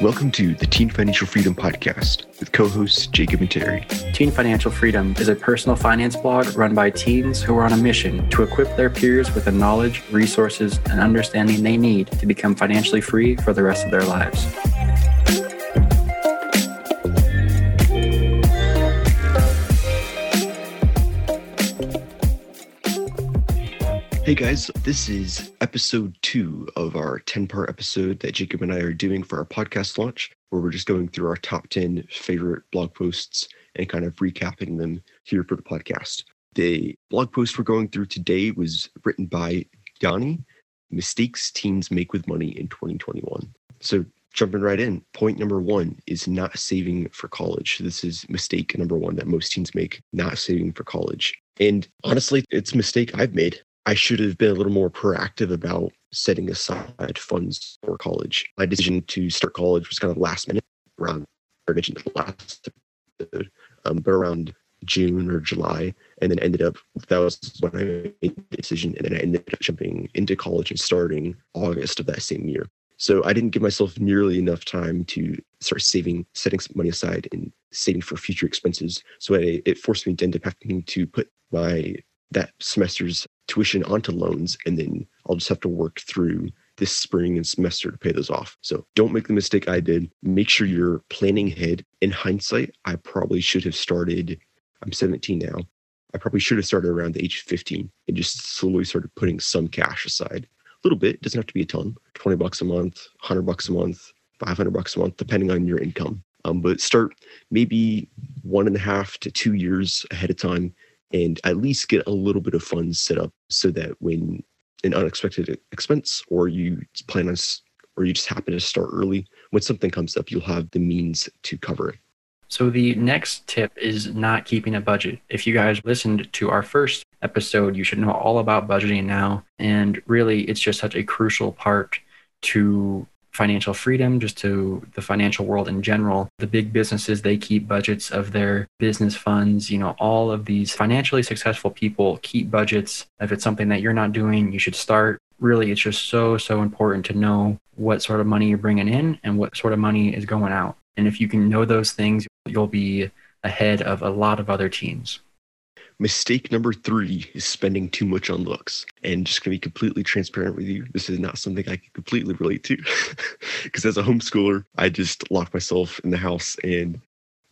Welcome to the Teen Financial Freedom Podcast with co hosts Jacob and Terry. Teen Financial Freedom is a personal finance blog run by teens who are on a mission to equip their peers with the knowledge, resources, and understanding they need to become financially free for the rest of their lives. Hey guys, this is episode two of our 10 part episode that Jacob and I are doing for our podcast launch, where we're just going through our top 10 favorite blog posts and kind of recapping them here for the podcast. The blog post we're going through today was written by Donnie Mistakes Teens Make with Money in 2021. So, jumping right in, point number one is not saving for college. This is mistake number one that most teens make, not saving for college. And honestly, it's a mistake I've made. I should have been a little more proactive about setting aside funds for college. My decision to start college was kind of last minute, around I mentioned the last episode, um, but around June or July, and then ended up that was when I made the decision, and then I ended up jumping into college and starting August of that same year. So I didn't give myself nearly enough time to start saving, setting some money aside, and saving for future expenses. So it, it forced me to end up having to put my that semester's tuition onto loans and then I'll just have to work through this spring and semester to pay those off. So don't make the mistake I did. Make sure you're planning ahead. In hindsight, I probably should have started. I'm 17 now. I probably should have started around the age of 15 and just slowly started putting some cash aside. A little bit, it doesn't have to be a ton 20 bucks a month, 100 bucks a month, 500 bucks a month, depending on your income. Um, but start maybe one and a half to two years ahead of time and at least get a little bit of funds set up so that when an unexpected expense or you plan on or you just happen to start early when something comes up you'll have the means to cover it. So the next tip is not keeping a budget. If you guys listened to our first episode you should know all about budgeting now and really it's just such a crucial part to financial freedom, just to the financial world in general. The big businesses, they keep budgets of their business funds. You know, all of these financially successful people keep budgets. If it's something that you're not doing, you should start. Really, it's just so, so important to know what sort of money you're bringing in and what sort of money is going out. And if you can know those things, you'll be ahead of a lot of other teens. Mistake number three is spending too much on looks. And just gonna be completely transparent with you, this is not something I can completely relate to. Because as a homeschooler, I just lock myself in the house and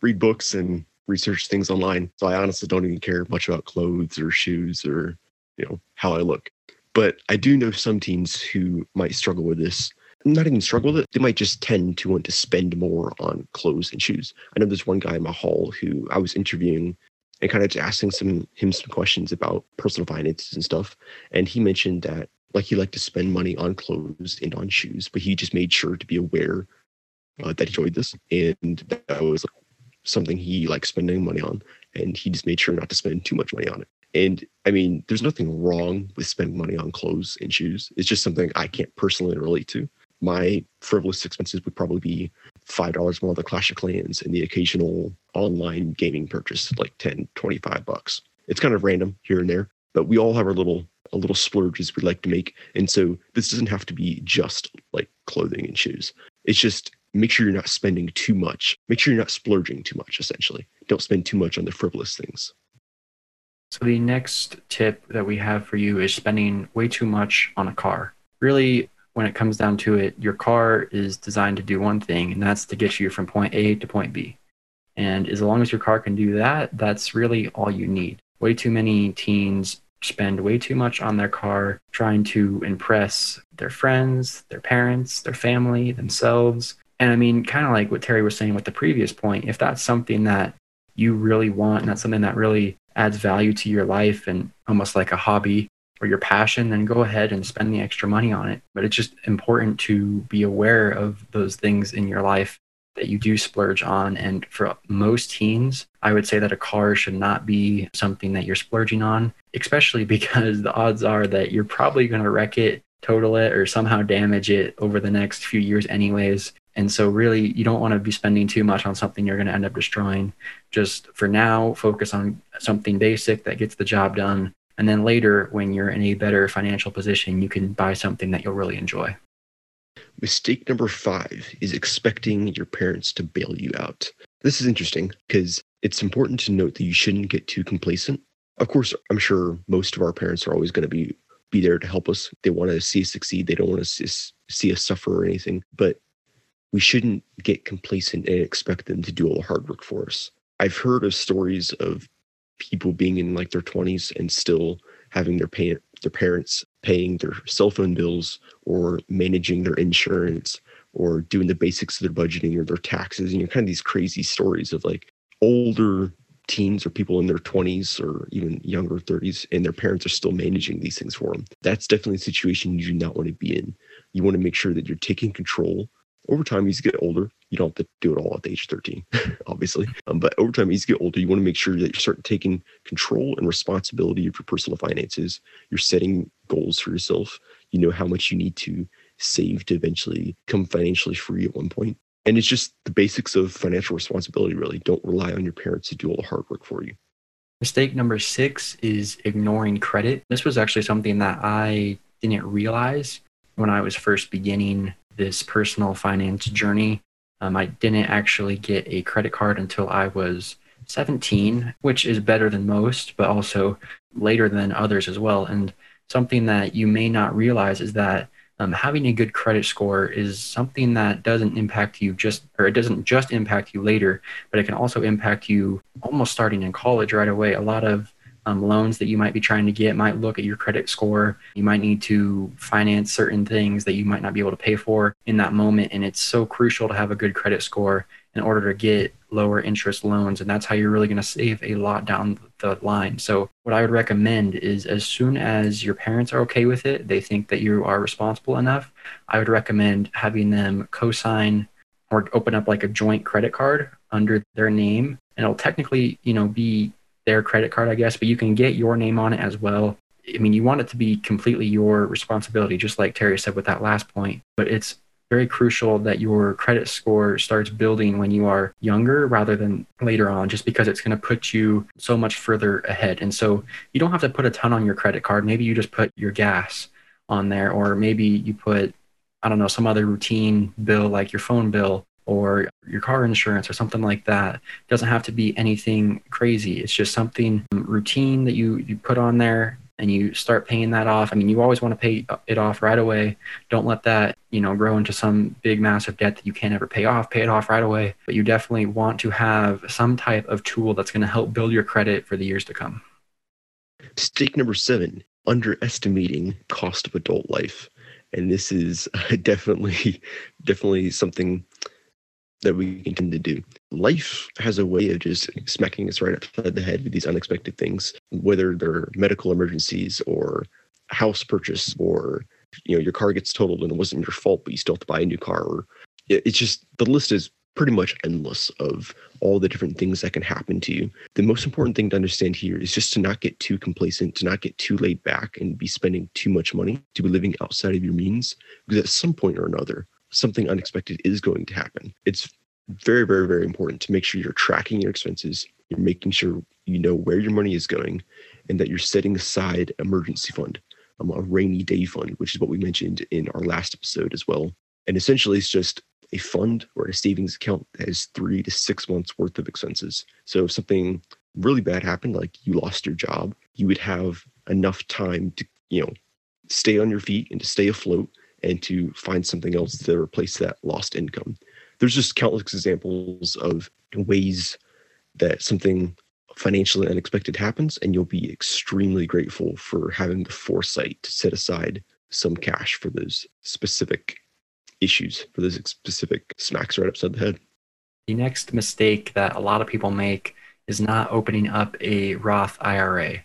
read books and research things online. So I honestly don't even care much about clothes or shoes or, you know, how I look. But I do know some teens who might struggle with this. Not even struggle with it, they might just tend to want to spend more on clothes and shoes. I know there's one guy in my hall who I was interviewing and kind of just asking some him some questions about personal finances and stuff. And he mentioned that like he liked to spend money on clothes and on shoes, but he just made sure to be aware uh, that he enjoyed this, and that was like, something he liked spending money on, and he just made sure not to spend too much money on it. And I mean, there's nothing wrong with spending money on clothes and shoes. It's just something I can't personally relate to. My frivolous expenses would probably be five dollars more the Clash of Clans and the occasional online gaming purchase, like 10, 25 bucks. It's kind of random here and there, but we all have our little a little splurges we like to make. And so this doesn't have to be just like clothing and shoes. It's just make sure you're not spending too much. Make sure you're not splurging too much, essentially. Don't spend too much on the frivolous things. So the next tip that we have for you is spending way too much on a car. Really, when it comes down to it, your car is designed to do one thing, and that's to get you from point A to point B. And as long as your car can do that, that's really all you need. Way too many teens spend way too much on their car trying to impress their friends, their parents, their family, themselves. And I mean, kind of like what Terry was saying with the previous point, if that's something that you really want and that's something that really adds value to your life and almost like a hobby, or your passion, then go ahead and spend the extra money on it. But it's just important to be aware of those things in your life that you do splurge on. And for most teens, I would say that a car should not be something that you're splurging on, especially because the odds are that you're probably going to wreck it, total it, or somehow damage it over the next few years, anyways. And so, really, you don't want to be spending too much on something you're going to end up destroying. Just for now, focus on something basic that gets the job done and then later, when you're in a better financial position, you can buy something that you'll really enjoy. Mistake number five is expecting your parents to bail you out. This is interesting because it's important to note that you shouldn't get too complacent. Of course, I'm sure most of our parents are always going to be be there to help us. They want to see us succeed. They don't want to see, see us suffer or anything. But we shouldn't get complacent and expect them to do all the hard work for us. I've heard of stories of people being in like their 20s and still having their pay, their parents paying their cell phone bills or managing their insurance or doing the basics of their budgeting or their taxes. And You know, kind of these crazy stories of like older teens or people in their 20s or even younger 30s and their parents are still managing these things for them. That's definitely a situation you do not want to be in. You want to make sure that you're taking control. Over time, as you get older, you don't have to do it all at the age of 13, obviously. Um, but over time, as you get older, you want to make sure that you start taking control and responsibility of your personal finances. You're setting goals for yourself. You know how much you need to save to eventually come financially free at one point. And it's just the basics of financial responsibility, really. Don't rely on your parents to do all the hard work for you. Mistake number six is ignoring credit. This was actually something that I didn't realize when I was first beginning this personal finance journey. Um, I didn't actually get a credit card until I was 17, which is better than most, but also later than others as well. And something that you may not realize is that um, having a good credit score is something that doesn't impact you just, or it doesn't just impact you later, but it can also impact you almost starting in college right away. A lot of um, loans that you might be trying to get might look at your credit score. You might need to finance certain things that you might not be able to pay for in that moment. And it's so crucial to have a good credit score in order to get lower interest loans. And that's how you're really going to save a lot down the line. So, what I would recommend is as soon as your parents are okay with it, they think that you are responsible enough, I would recommend having them co sign or open up like a joint credit card under their name. And it'll technically, you know, be their credit card, I guess, but you can get your name on it as well. I mean, you want it to be completely your responsibility, just like Terry said with that last point. But it's very crucial that your credit score starts building when you are younger rather than later on, just because it's going to put you so much further ahead. And so you don't have to put a ton on your credit card. Maybe you just put your gas on there, or maybe you put, I don't know, some other routine bill like your phone bill or your car insurance or something like that. It doesn't have to be anything crazy. It's just something routine that you, you put on there and you start paying that off. I mean, you always want to pay it off right away. Don't let that, you know, grow into some big massive debt that you can't ever pay off. Pay it off right away. But you definitely want to have some type of tool that's going to help build your credit for the years to come. Stake number seven, underestimating cost of adult life. And this is definitely, definitely something that we tend to do. Life has a way of just smacking us right upside the head with these unexpected things, whether they're medical emergencies or house purchase or you know your car gets totaled and it wasn't your fault but you still have to buy a new car or it's just the list is pretty much endless of all the different things that can happen to you. The most important thing to understand here is just to not get too complacent, to not get too laid back and be spending too much money, to be living outside of your means, because at some point or another, something unexpected is going to happen. It's very, very, very important to make sure you're tracking your expenses, you're making sure you know where your money is going, and that you're setting aside emergency fund, um, a rainy day fund, which is what we mentioned in our last episode as well. And essentially, it's just a fund or a savings account that has three to six months worth of expenses. So if something really bad happened, like you lost your job, you would have enough time to, you know, stay on your feet and to stay afloat and to find something else to replace that lost income. There's just countless examples of ways that something financially unexpected happens, and you'll be extremely grateful for having the foresight to set aside some cash for those specific issues, for those specific smacks right upside the head. The next mistake that a lot of people make is not opening up a Roth IRA.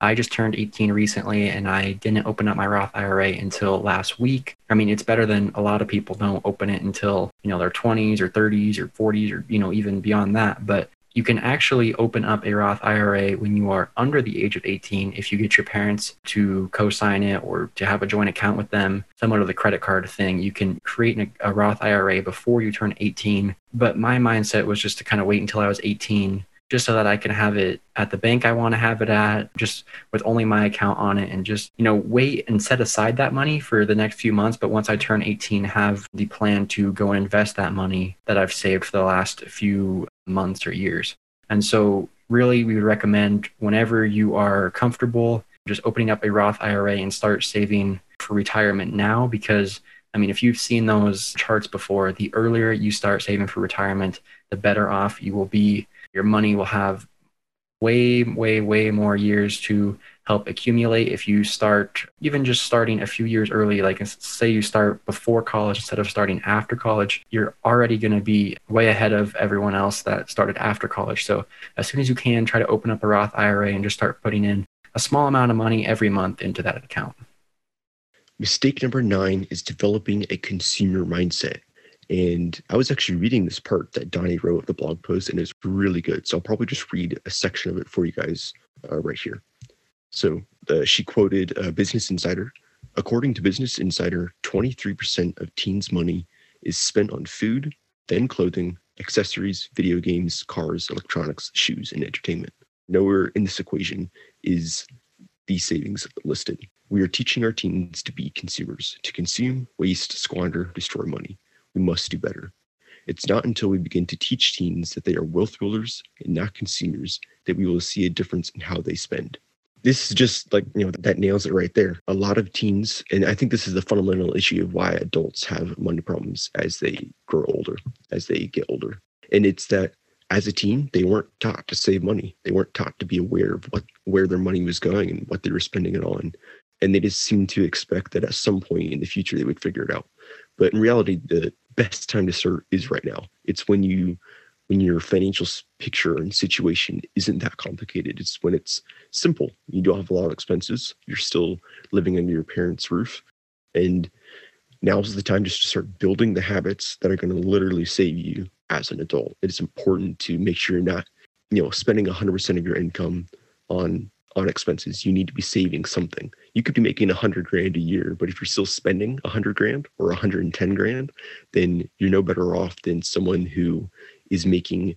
I just turned 18 recently and I didn't open up my Roth IRA until last week. I mean, it's better than a lot of people don't open it until, you know, their 20s or 30s or 40s or, you know, even beyond that. But you can actually open up a Roth IRA when you are under the age of 18 if you get your parents to co sign it or to have a joint account with them, similar to the credit card thing. You can create a Roth IRA before you turn 18. But my mindset was just to kind of wait until I was 18 just so that I can have it at the bank I want to have it at, just with only my account on it, and just, you know, wait and set aside that money for the next few months. But once I turn 18, have the plan to go and invest that money that I've saved for the last few months or years. And so, really, we would recommend whenever you are comfortable, just opening up a Roth IRA and start saving for retirement now because I mean, if you've seen those charts before, the earlier you start saving for retirement, the better off you will be. Your money will have way, way, way more years to help accumulate. If you start even just starting a few years early like say you start before college instead of starting after college you're already going to be way ahead of everyone else that started after college. So as soon as you can try to open up a roth ira and just start putting in a small amount of money every month into that account mistake number nine is developing a consumer mindset and I was actually reading this part that Donnie wrote of the blog post, and it's really good. So I'll probably just read a section of it for you guys uh, right here. So uh, she quoted uh, Business Insider. According to Business Insider, 23% of teens' money is spent on food, then clothing, accessories, video games, cars, electronics, shoes, and entertainment. Nowhere in this equation is these savings listed. We are teaching our teens to be consumers, to consume, waste, squander, destroy money we must do better. It's not until we begin to teach teens that they are wealth builders and not consumers that we will see a difference in how they spend. This is just like, you know, that nails it right there. A lot of teens, and I think this is the fundamental issue of why adults have money problems as they grow older, as they get older. And it's that as a teen, they weren't taught to save money. They weren't taught to be aware of what where their money was going and what they were spending it on. And they just seemed to expect that at some point in the future they would figure it out. But in reality, the best time to start is right now. It's when you when your financial picture and situation isn't that complicated. It's when it's simple. You don't have a lot of expenses. You're still living under your parents' roof. And now's the time just to start building the habits that are going to literally save you as an adult. It's important to make sure you're not, you know, spending 100% of your income on on expenses. You need to be saving something. You could be making hundred grand a year, but if you're still spending hundred grand or 110 grand, then you're no better off than someone who is making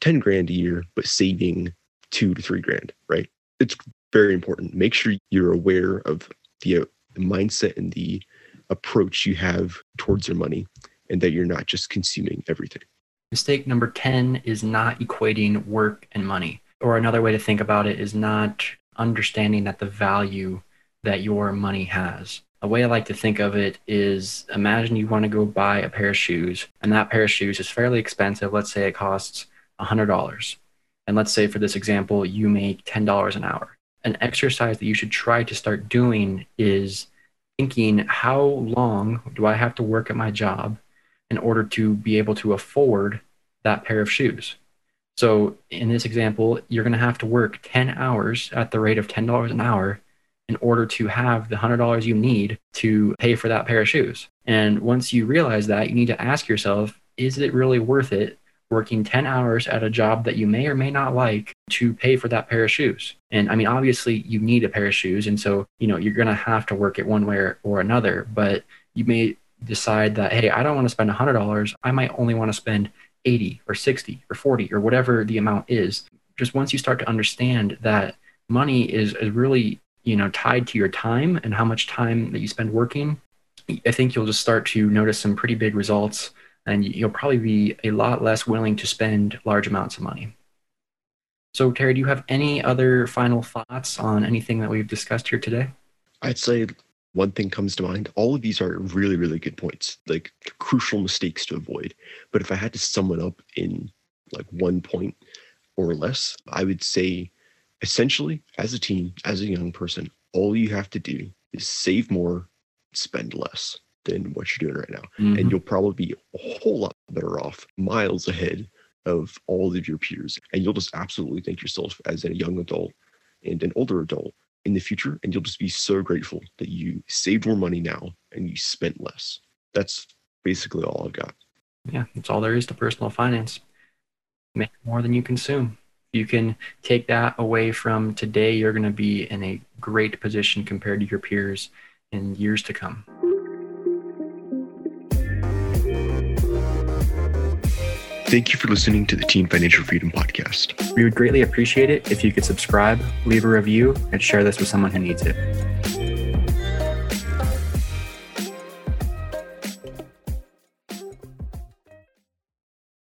10 grand a year, but saving two to three grand, right? It's very important. Make sure you're aware of the, uh, the mindset and the approach you have towards your money and that you're not just consuming everything. Mistake number 10 is not equating work and money or another way to think about it is not understanding that the value that your money has. A way I like to think of it is imagine you want to go buy a pair of shoes, and that pair of shoes is fairly expensive. Let's say it costs $100. And let's say for this example, you make $10 an hour. An exercise that you should try to start doing is thinking how long do I have to work at my job in order to be able to afford that pair of shoes? So in this example, you're going to have to work 10 hours at the rate of $10 an hour in order to have the $100 you need to pay for that pair of shoes. And once you realize that, you need to ask yourself, is it really worth it working 10 hours at a job that you may or may not like to pay for that pair of shoes? And I mean, obviously you need a pair of shoes. And so, you know, you're going to have to work it one way or another, but you may decide that, hey, I don't want to spend $100. I might only want to spend 80 or 60 or 40 or whatever the amount is just once you start to understand that money is, is really you know tied to your time and how much time that you spend working i think you'll just start to notice some pretty big results and you'll probably be a lot less willing to spend large amounts of money so terry do you have any other final thoughts on anything that we've discussed here today i'd say one thing comes to mind. All of these are really, really good points, like crucial mistakes to avoid. But if I had to sum it up in like one point or less, I would say essentially, as a team, as a young person, all you have to do is save more, spend less than what you're doing right now. Mm-hmm. And you'll probably be a whole lot better off, miles ahead of all of your peers. And you'll just absolutely thank yourself as a young adult and an older adult in the future and you'll just be so grateful that you saved more money now and you spent less. That's basically all i've got. Yeah that's all there is to personal finance. Make more than you consume. You can take that away from today you're going to be in a great position compared to your peers in years to come Thank you for listening to the Teen Financial Freedom Podcast. We would greatly appreciate it if you could subscribe, leave a review, and share this with someone who needs it.